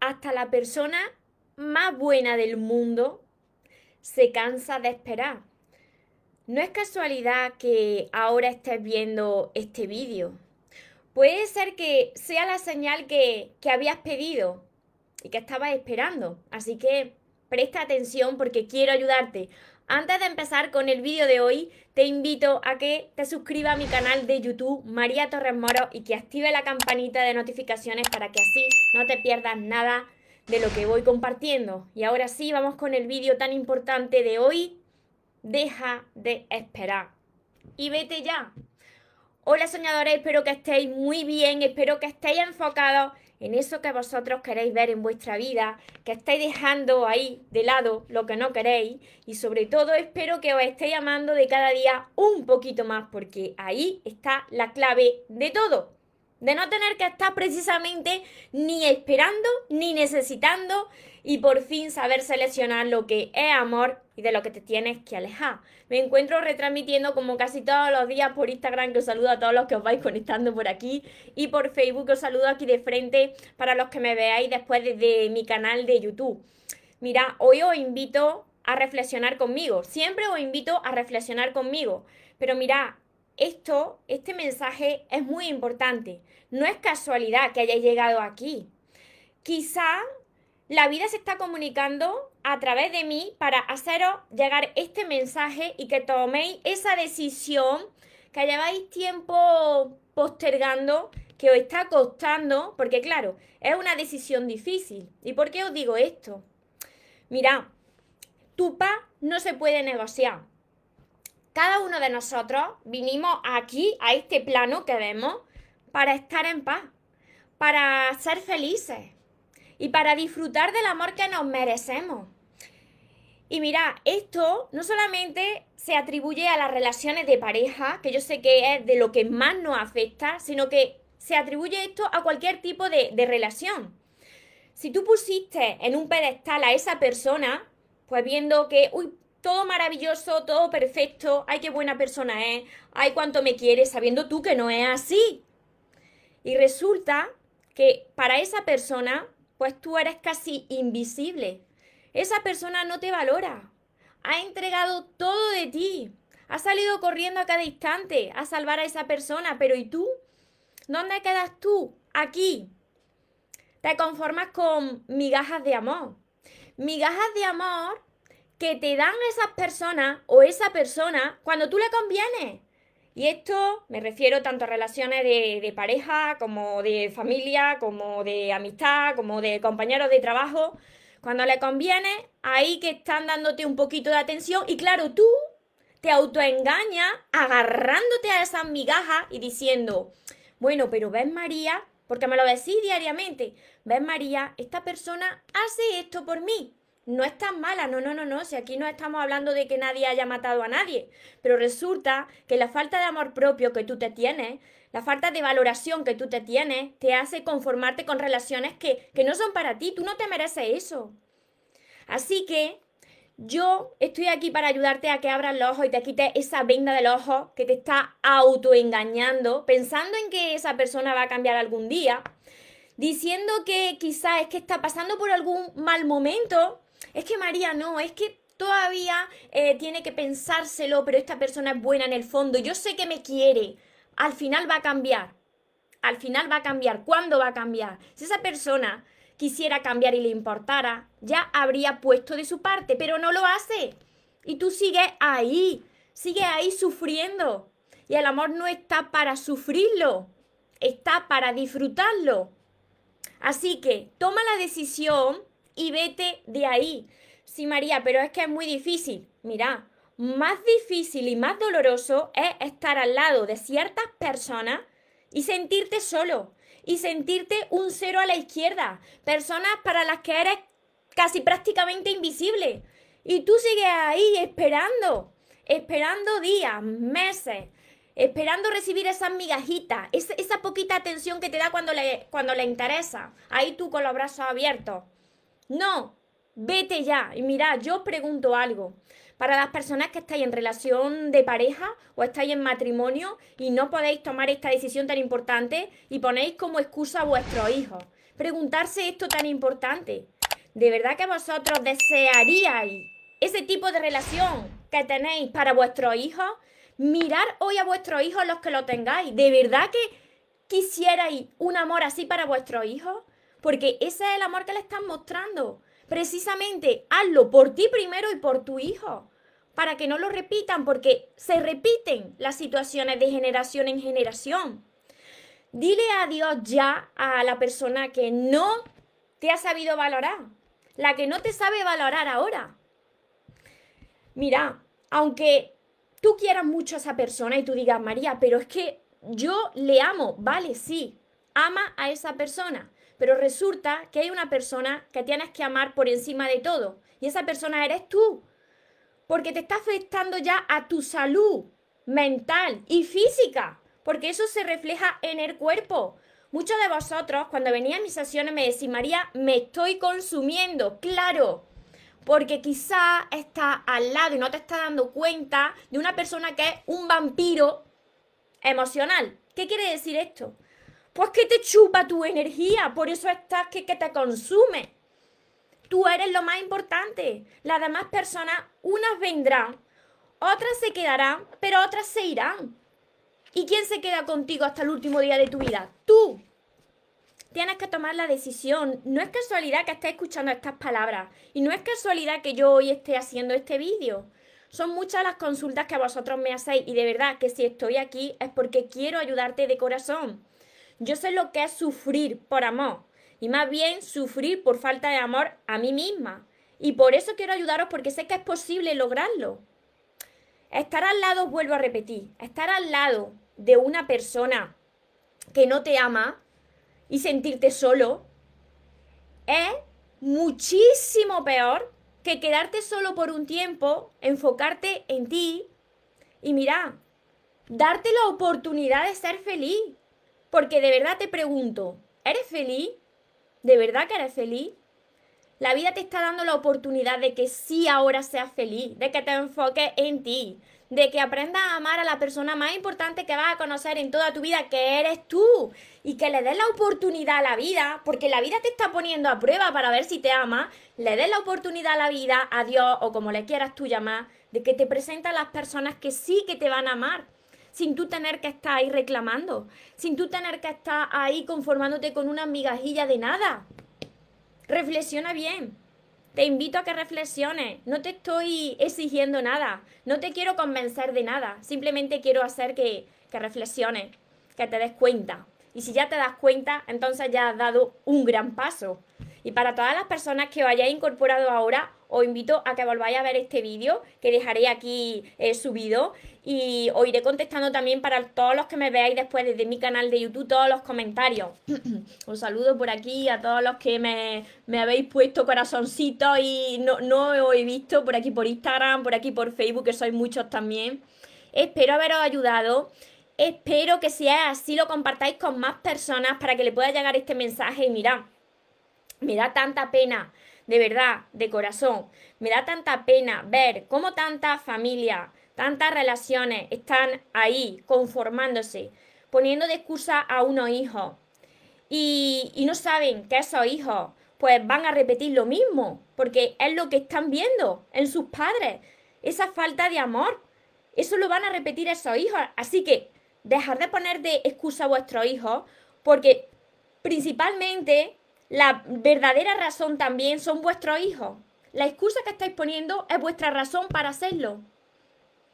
hasta la persona más buena del mundo se cansa de esperar. No es casualidad que ahora estés viendo este vídeo. Puede ser que sea la señal que, que habías pedido y que estabas esperando. Así que presta atención porque quiero ayudarte. Antes de empezar con el vídeo de hoy, te invito a que te suscribas a mi canal de YouTube, María Torres Moro, y que active la campanita de notificaciones para que así no te pierdas nada de lo que voy compartiendo. Y ahora sí, vamos con el vídeo tan importante de hoy. Deja de esperar. Y vete ya. Hola soñadores, espero que estéis muy bien, espero que estéis enfocados en eso que vosotros queréis ver en vuestra vida, que estéis dejando ahí de lado lo que no queréis y sobre todo espero que os estéis amando de cada día un poquito más porque ahí está la clave de todo. De no tener que estar precisamente ni esperando ni necesitando y por fin saber seleccionar lo que es amor y de lo que te tienes que alejar. Me encuentro retransmitiendo como casi todos los días por Instagram, que os saludo a todos los que os vais conectando por aquí, y por Facebook os saludo aquí de frente para los que me veáis después desde mi canal de YouTube. Mira, hoy os invito a reflexionar conmigo, siempre os invito a reflexionar conmigo, pero mira, esto, este mensaje es muy importante. No es casualidad que hayáis llegado aquí. Quizá la vida se está comunicando a través de mí para haceros llegar este mensaje y que toméis esa decisión que lleváis tiempo postergando, que os está costando, porque claro, es una decisión difícil. ¿Y por qué os digo esto? Mira, tu paz no se puede negociar. Cada uno de nosotros vinimos aquí, a este plano que vemos, para estar en paz, para ser felices y para disfrutar del amor que nos merecemos. Y mira, esto no solamente se atribuye a las relaciones de pareja, que yo sé que es de lo que más nos afecta, sino que se atribuye esto a cualquier tipo de, de relación. Si tú pusiste en un pedestal a esa persona, pues viendo que, uy, todo maravilloso, todo perfecto, ay, qué buena persona es, ay, cuánto me quiere, sabiendo tú que no es así. Y resulta que para esa persona pues tú eres casi invisible. Esa persona no te valora. Ha entregado todo de ti. Ha salido corriendo a cada instante a salvar a esa persona. Pero ¿y tú? ¿Dónde quedas tú? Aquí. Te conformas con migajas de amor. Migajas de amor que te dan esas personas o esa persona cuando tú le convienes. Y esto me refiero tanto a relaciones de, pareja, como de familia, como de amistad, como de compañeros de trabajo. Cuando le conviene, ahí que están dándote un poquito de atención y claro, tú te autoengañas agarrándote a esas migajas y diciendo, bueno, pero ves María, porque me lo decís diariamente, ves María, esta persona hace esto por mí no es tan mala, no, no, no, no, si aquí no estamos hablando de que nadie haya matado a nadie, pero resulta que la falta de amor propio que tú te tienes, la falta de valoración que tú te tienes, te hace conformarte con relaciones que, que no son para ti, tú no te mereces eso. Así que yo estoy aquí para ayudarte a que abras los ojos y te quites esa venda del ojo que te está autoengañando, pensando en que esa persona va a cambiar algún día, diciendo que quizás es que está pasando por algún mal momento es que María no, es que todavía eh, tiene que pensárselo, pero esta persona es buena en el fondo, yo sé que me quiere, al final va a cambiar, al final va a cambiar, ¿cuándo va a cambiar? Si esa persona quisiera cambiar y le importara, ya habría puesto de su parte, pero no lo hace. Y tú sigues ahí, sigues ahí sufriendo. Y el amor no está para sufrirlo, está para disfrutarlo. Así que toma la decisión y vete de ahí. Sí, María, pero es que es muy difícil. Mira, más difícil y más doloroso es estar al lado de ciertas personas y sentirte solo y sentirte un cero a la izquierda. Personas para las que eres casi prácticamente invisible. Y tú sigues ahí esperando, esperando días, meses, esperando recibir esas migajitas, esa, esa poquita atención que te da cuando le, cuando le interesa. Ahí tú con los brazos abiertos. No, vete ya. Y mira, yo os pregunto algo. Para las personas que estáis en relación de pareja o estáis en matrimonio y no podéis tomar esta decisión tan importante y ponéis como excusa a vuestros hijos. preguntarse esto tan importante. ¿De verdad que vosotros desearíais ese tipo de relación que tenéis para vuestros hijos? Mirar hoy a vuestros hijos los que lo tengáis. ¿De verdad que quisierais un amor así para vuestros hijos? Porque ese es el amor que le están mostrando. Precisamente hazlo por ti primero y por tu hijo para que no lo repitan, porque se repiten las situaciones de generación en generación. Dile adiós ya a la persona que no te ha sabido valorar, la que no te sabe valorar ahora. Mira, aunque tú quieras mucho a esa persona y tú digas, María, pero es que yo le amo, vale, sí, ama a esa persona, pero resulta que hay una persona que tienes que amar por encima de todo, y esa persona eres tú porque te está afectando ya a tu salud mental y física, porque eso se refleja en el cuerpo. Muchos de vosotros, cuando venía a mis sesiones, me decís, María, me estoy consumiendo, claro, porque quizá está al lado y no te está dando cuenta de una persona que es un vampiro emocional. ¿Qué quiere decir esto? Pues que te chupa tu energía, por eso estás que, te consume. Tú eres lo más importante. Las demás personas, unas vendrán, otras se quedarán, pero otras se irán. ¿Y quién se queda contigo hasta el último día de tu vida? Tú. Tienes que tomar la decisión. No es casualidad que estés escuchando estas palabras. Y no es casualidad que yo hoy esté haciendo este vídeo. Son muchas las consultas que vosotros me hacéis y de verdad que si estoy aquí es porque quiero ayudarte de corazón. Yo sé lo que es sufrir por amor y más bien sufrir por falta de amor a mí misma. Y por eso quiero ayudaros porque sé que es posible lograrlo. Estar al lado, vuelvo a repetir, estar al lado de una persona que no te ama y sentirte solo es muchísimo peor que quedarte solo por un tiempo, enfocarte en ti y mira, darte la oportunidad de ser feliz. Porque de verdad te pregunto, ¿eres feliz? ¿De verdad que eres feliz? La vida te está dando la oportunidad de que sí ahora seas feliz, de que te enfoques en ti, de que aprendas a amar a la persona más importante que vas a conocer en toda tu vida, que eres tú, y que le des la oportunidad a la vida, porque la vida te está poniendo a prueba para ver si te ama, le des la oportunidad a la vida, a Dios o como le quieras tú llamar, de que te presenta a las personas que sí que te van a amar sin tú tener que estar ahí reclamando, sin tú tener que estar ahí conformándote con una migajilla de nada. Reflexiona bien. Te invito a que reflexiones. No te estoy exigiendo nada. No te quiero convencer de nada. Simplemente quiero hacer que, que reflexiones, que te des cuenta. Y si ya te das cuenta, entonces ya has dado un gran paso. Y para todas las personas que os hayáis incorporado ahora, os invito a que volváis a ver este vídeo que dejaré aquí eh, subido y os iré contestando también para todos los que me veáis después desde mi canal de YouTube todos los comentarios. os saludo por aquí a todos los que me, habéis puesto corazoncitos y no, no os he visto por aquí por Instagram, por aquí por Facebook, que sois muchos también. Espero haberos ayudado. Espero que si es así lo compartáis con más personas para que le pueda llegar este mensaje y mirad, me da tanta pena de verdad, de corazón, me da tanta pena ver cómo tantas familias, tantas relaciones están ahí conformándose, poniendo de excusa a unos hijos y, y no saben que esos hijos pues van a repetir lo mismo, porque es lo que están viendo en sus padres, esa falta de amor. Eso lo van a repetir esos hijos. Así que dejar de poner de excusa a vuestros hijos, porque principalmente la verdadera razón también son vuestros hijos. La excusa que estáis poniendo es vuestra razón para hacerlo.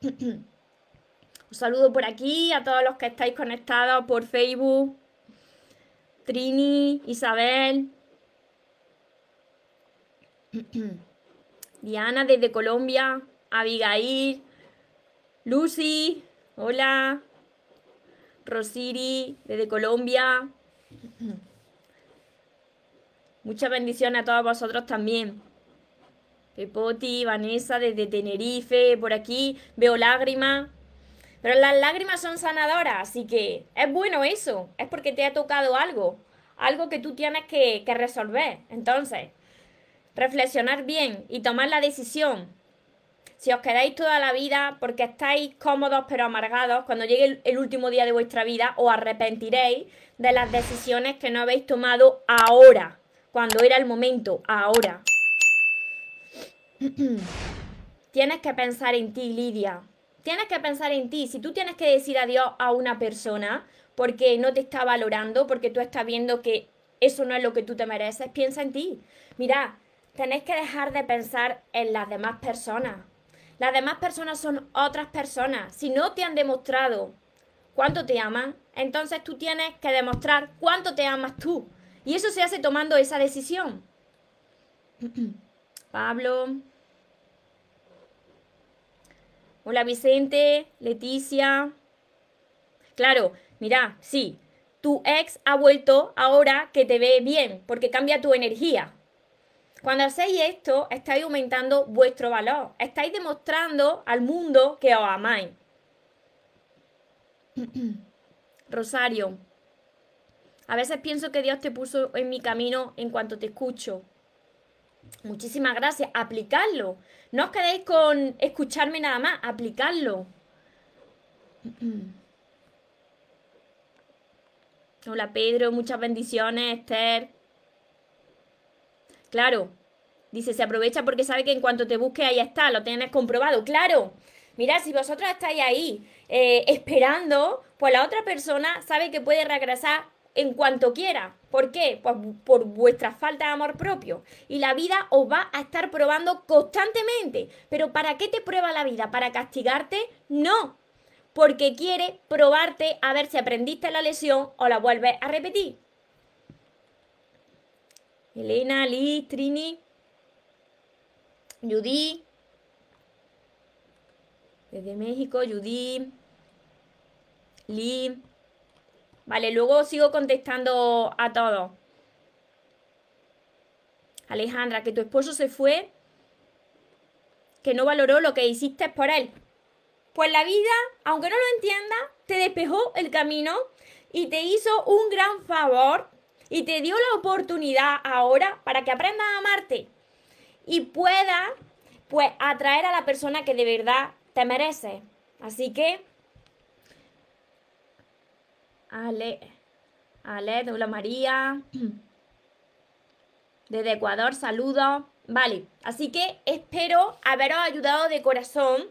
Os saludo por aquí a todos los que estáis conectados por Facebook. Trini, Isabel. Diana desde Colombia. Abigail. Lucy. Hola. Rosiri desde Colombia. Muchas bendiciones a todos vosotros también. Pepoti, Vanessa desde Tenerife, por aquí veo lágrimas. Pero las lágrimas son sanadoras, así que es bueno eso. Es porque te ha tocado algo. Algo que tú tienes que, que resolver. Entonces, reflexionar bien y tomar la decisión. si os quedáis toda la vida porque estáis cómodos pero amargados, cuando llegue el, último día de vuestra vida os arrepentiréis de las decisiones que no habéis tomado ahora, cuando era el momento, ahora. tienes que pensar en ti, Lidia. Tienes que pensar en ti. Si tú tienes que decir adiós a una persona porque no te está valorando, porque tú estás viendo que eso no es lo que tú te mereces, piensa en ti. Mira, tenéis que dejar de pensar en las demás personas. Las demás personas son otras personas. Si no te han demostrado cuánto te aman, entonces tú tienes que demostrar cuánto te amas tú. Y eso se hace tomando esa decisión. Pablo. Hola Vicente, Leticia. Claro, mira, sí, tu ex ha vuelto ahora que te ve bien, porque cambia tu energía. Cuando hacéis esto, estáis aumentando vuestro valor. Estáis demostrando al mundo que os amáis. Rosario. A veces pienso que Dios te puso en mi camino en cuanto te escucho. Muchísimas gracias. Aplicadlo. No os quedéis con escucharme nada más. Aplicadlo. Hola Pedro, muchas bendiciones, Esther. Claro, dice, se aprovecha porque sabe que en cuanto te busque ahí está, lo tienes comprobado. Claro, mira, si vosotros estáis ahí eh, esperando, pues la otra persona sabe que puede regresar en cuanto quiera. ¿Por qué? Pues por vuestra falta de amor propio. Y la vida os va a estar probando constantemente. Pero ¿para qué te prueba la vida? ¿Para castigarte? No. Porque quiere probarte a ver si aprendiste la lesión o la vuelves a repetir. Elena, Liz, Trini, Judy, desde México, Judy, Liz. Vale, luego sigo contestando a todos. Alejandra, que tu esposo se fue, que no valoró lo que hiciste por él. Pues la vida, aunque no lo entienda, te despejó el camino y te hizo un gran favor y te dio la oportunidad ahora para que aprendas a amarte y puedas pues atraer a la persona que de verdad te merece. Así que Ale, Ale, hola María. Desde Ecuador, saludos. Vale, así que espero haberos ayudado de corazón,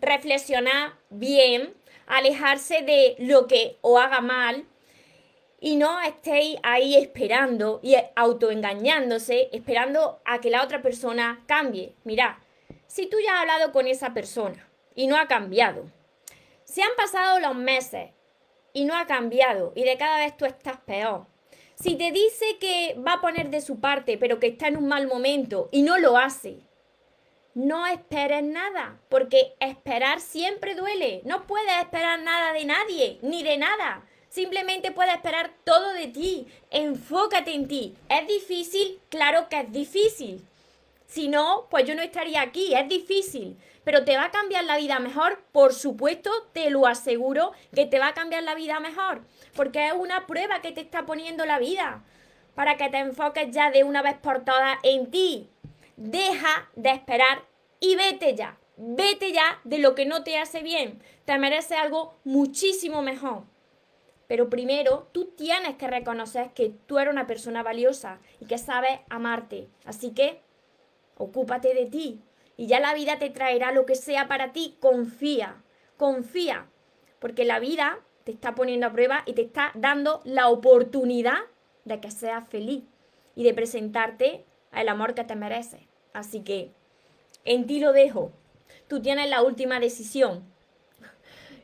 reflexionar bien, alejarse de lo que os haga mal, y no estéis ahí esperando y autoengañándose, esperando a que la otra persona cambie. Mira, si tú ya has hablado con esa persona y no ha cambiado, se han pasado los meses y no ha cambiado y de cada vez tú estás peor. Si te dice que va a poner de su parte, pero que está en un mal momento y no lo hace, no esperes nada, porque esperar siempre duele. No puedes esperar nada de nadie, ni de nada. Simplemente puedes esperar todo de ti. Enfócate en ti. ¿Es difícil? Claro que es difícil. Si no, pues yo no estaría aquí. Es difícil. Pero te va a cambiar la vida mejor. Por supuesto, te lo aseguro que te va a cambiar la vida mejor. Porque es una prueba que te está poniendo la vida. Para que te enfoques ya de una vez por todas en ti. Deja de esperar y vete ya. Vete ya de lo que no te hace bien. Te mereces algo muchísimo mejor. Pero primero tú tienes que reconocer que tú eres una persona valiosa y que sabes amarte. Así que ocúpate de ti y ya la vida te traerá lo que sea para ti. Confía, confía, porque la vida te está poniendo a prueba y te está dando la oportunidad de que seas feliz y de presentarte al amor que te mereces. Así que en ti lo dejo. Tú tienes la última decisión.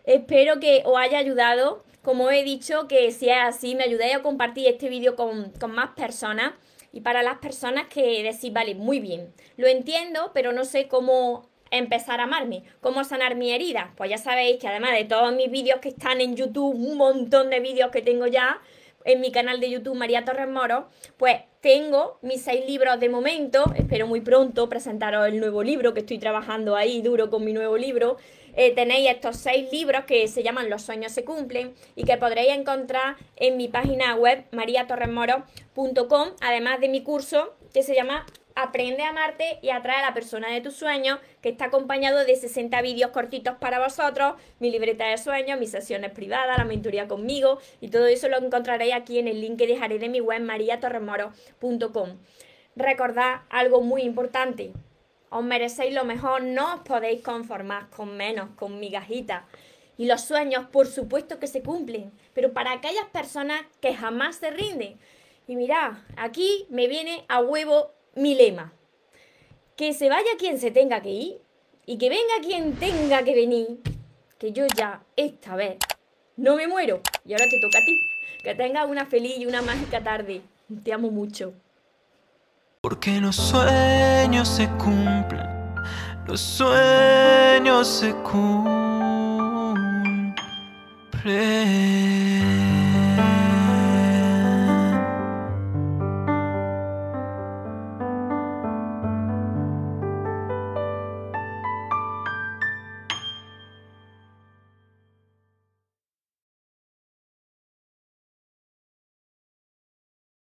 Espero que os haya ayudado como he dicho, que si es así, me ayudéis a compartir este vídeo con, más personas. Y para las personas que decís, vale, muy bien, lo entiendo, pero no sé cómo empezar a amarme, cómo sanar mi herida. Pues ya sabéis que además de todos mis vídeos que están en YouTube, un montón de vídeos que tengo ya en mi canal de YouTube María Torres Moro, pues tengo mis seis libros de momento, espero muy pronto presentaros el nuevo libro, que estoy trabajando ahí duro con mi nuevo libro. Eh, tenéis estos seis libros que se llaman Los sueños se cumplen y que podréis encontrar en mi página web mariatorresmoro.com, además de mi curso que se llama Aprende a amarte y atrae a la persona de tus sueños, que está acompañado de 60 vídeos cortitos para vosotros, mi libreta de sueños, mis sesiones privadas, la mentoría conmigo y todo eso lo encontraréis aquí en el link que dejaré de mi web mariatorremoro.com. Recordad algo muy importante. Os merecéis lo mejor, no os podéis conformar con menos, con migajitas. Y los sueños, por supuesto que se cumplen, pero para aquellas personas que jamás se rinden. Y mirad, aquí me viene a huevo mi lema. Que se vaya quien se tenga que ir y que venga quien tenga que venir. Que yo ya, esta vez, no me muero. Y ahora te toca a ti. Que tengas una feliz y una mágica tarde. Te amo mucho. Porque los sueños se cumplen, los sueños se cumplen.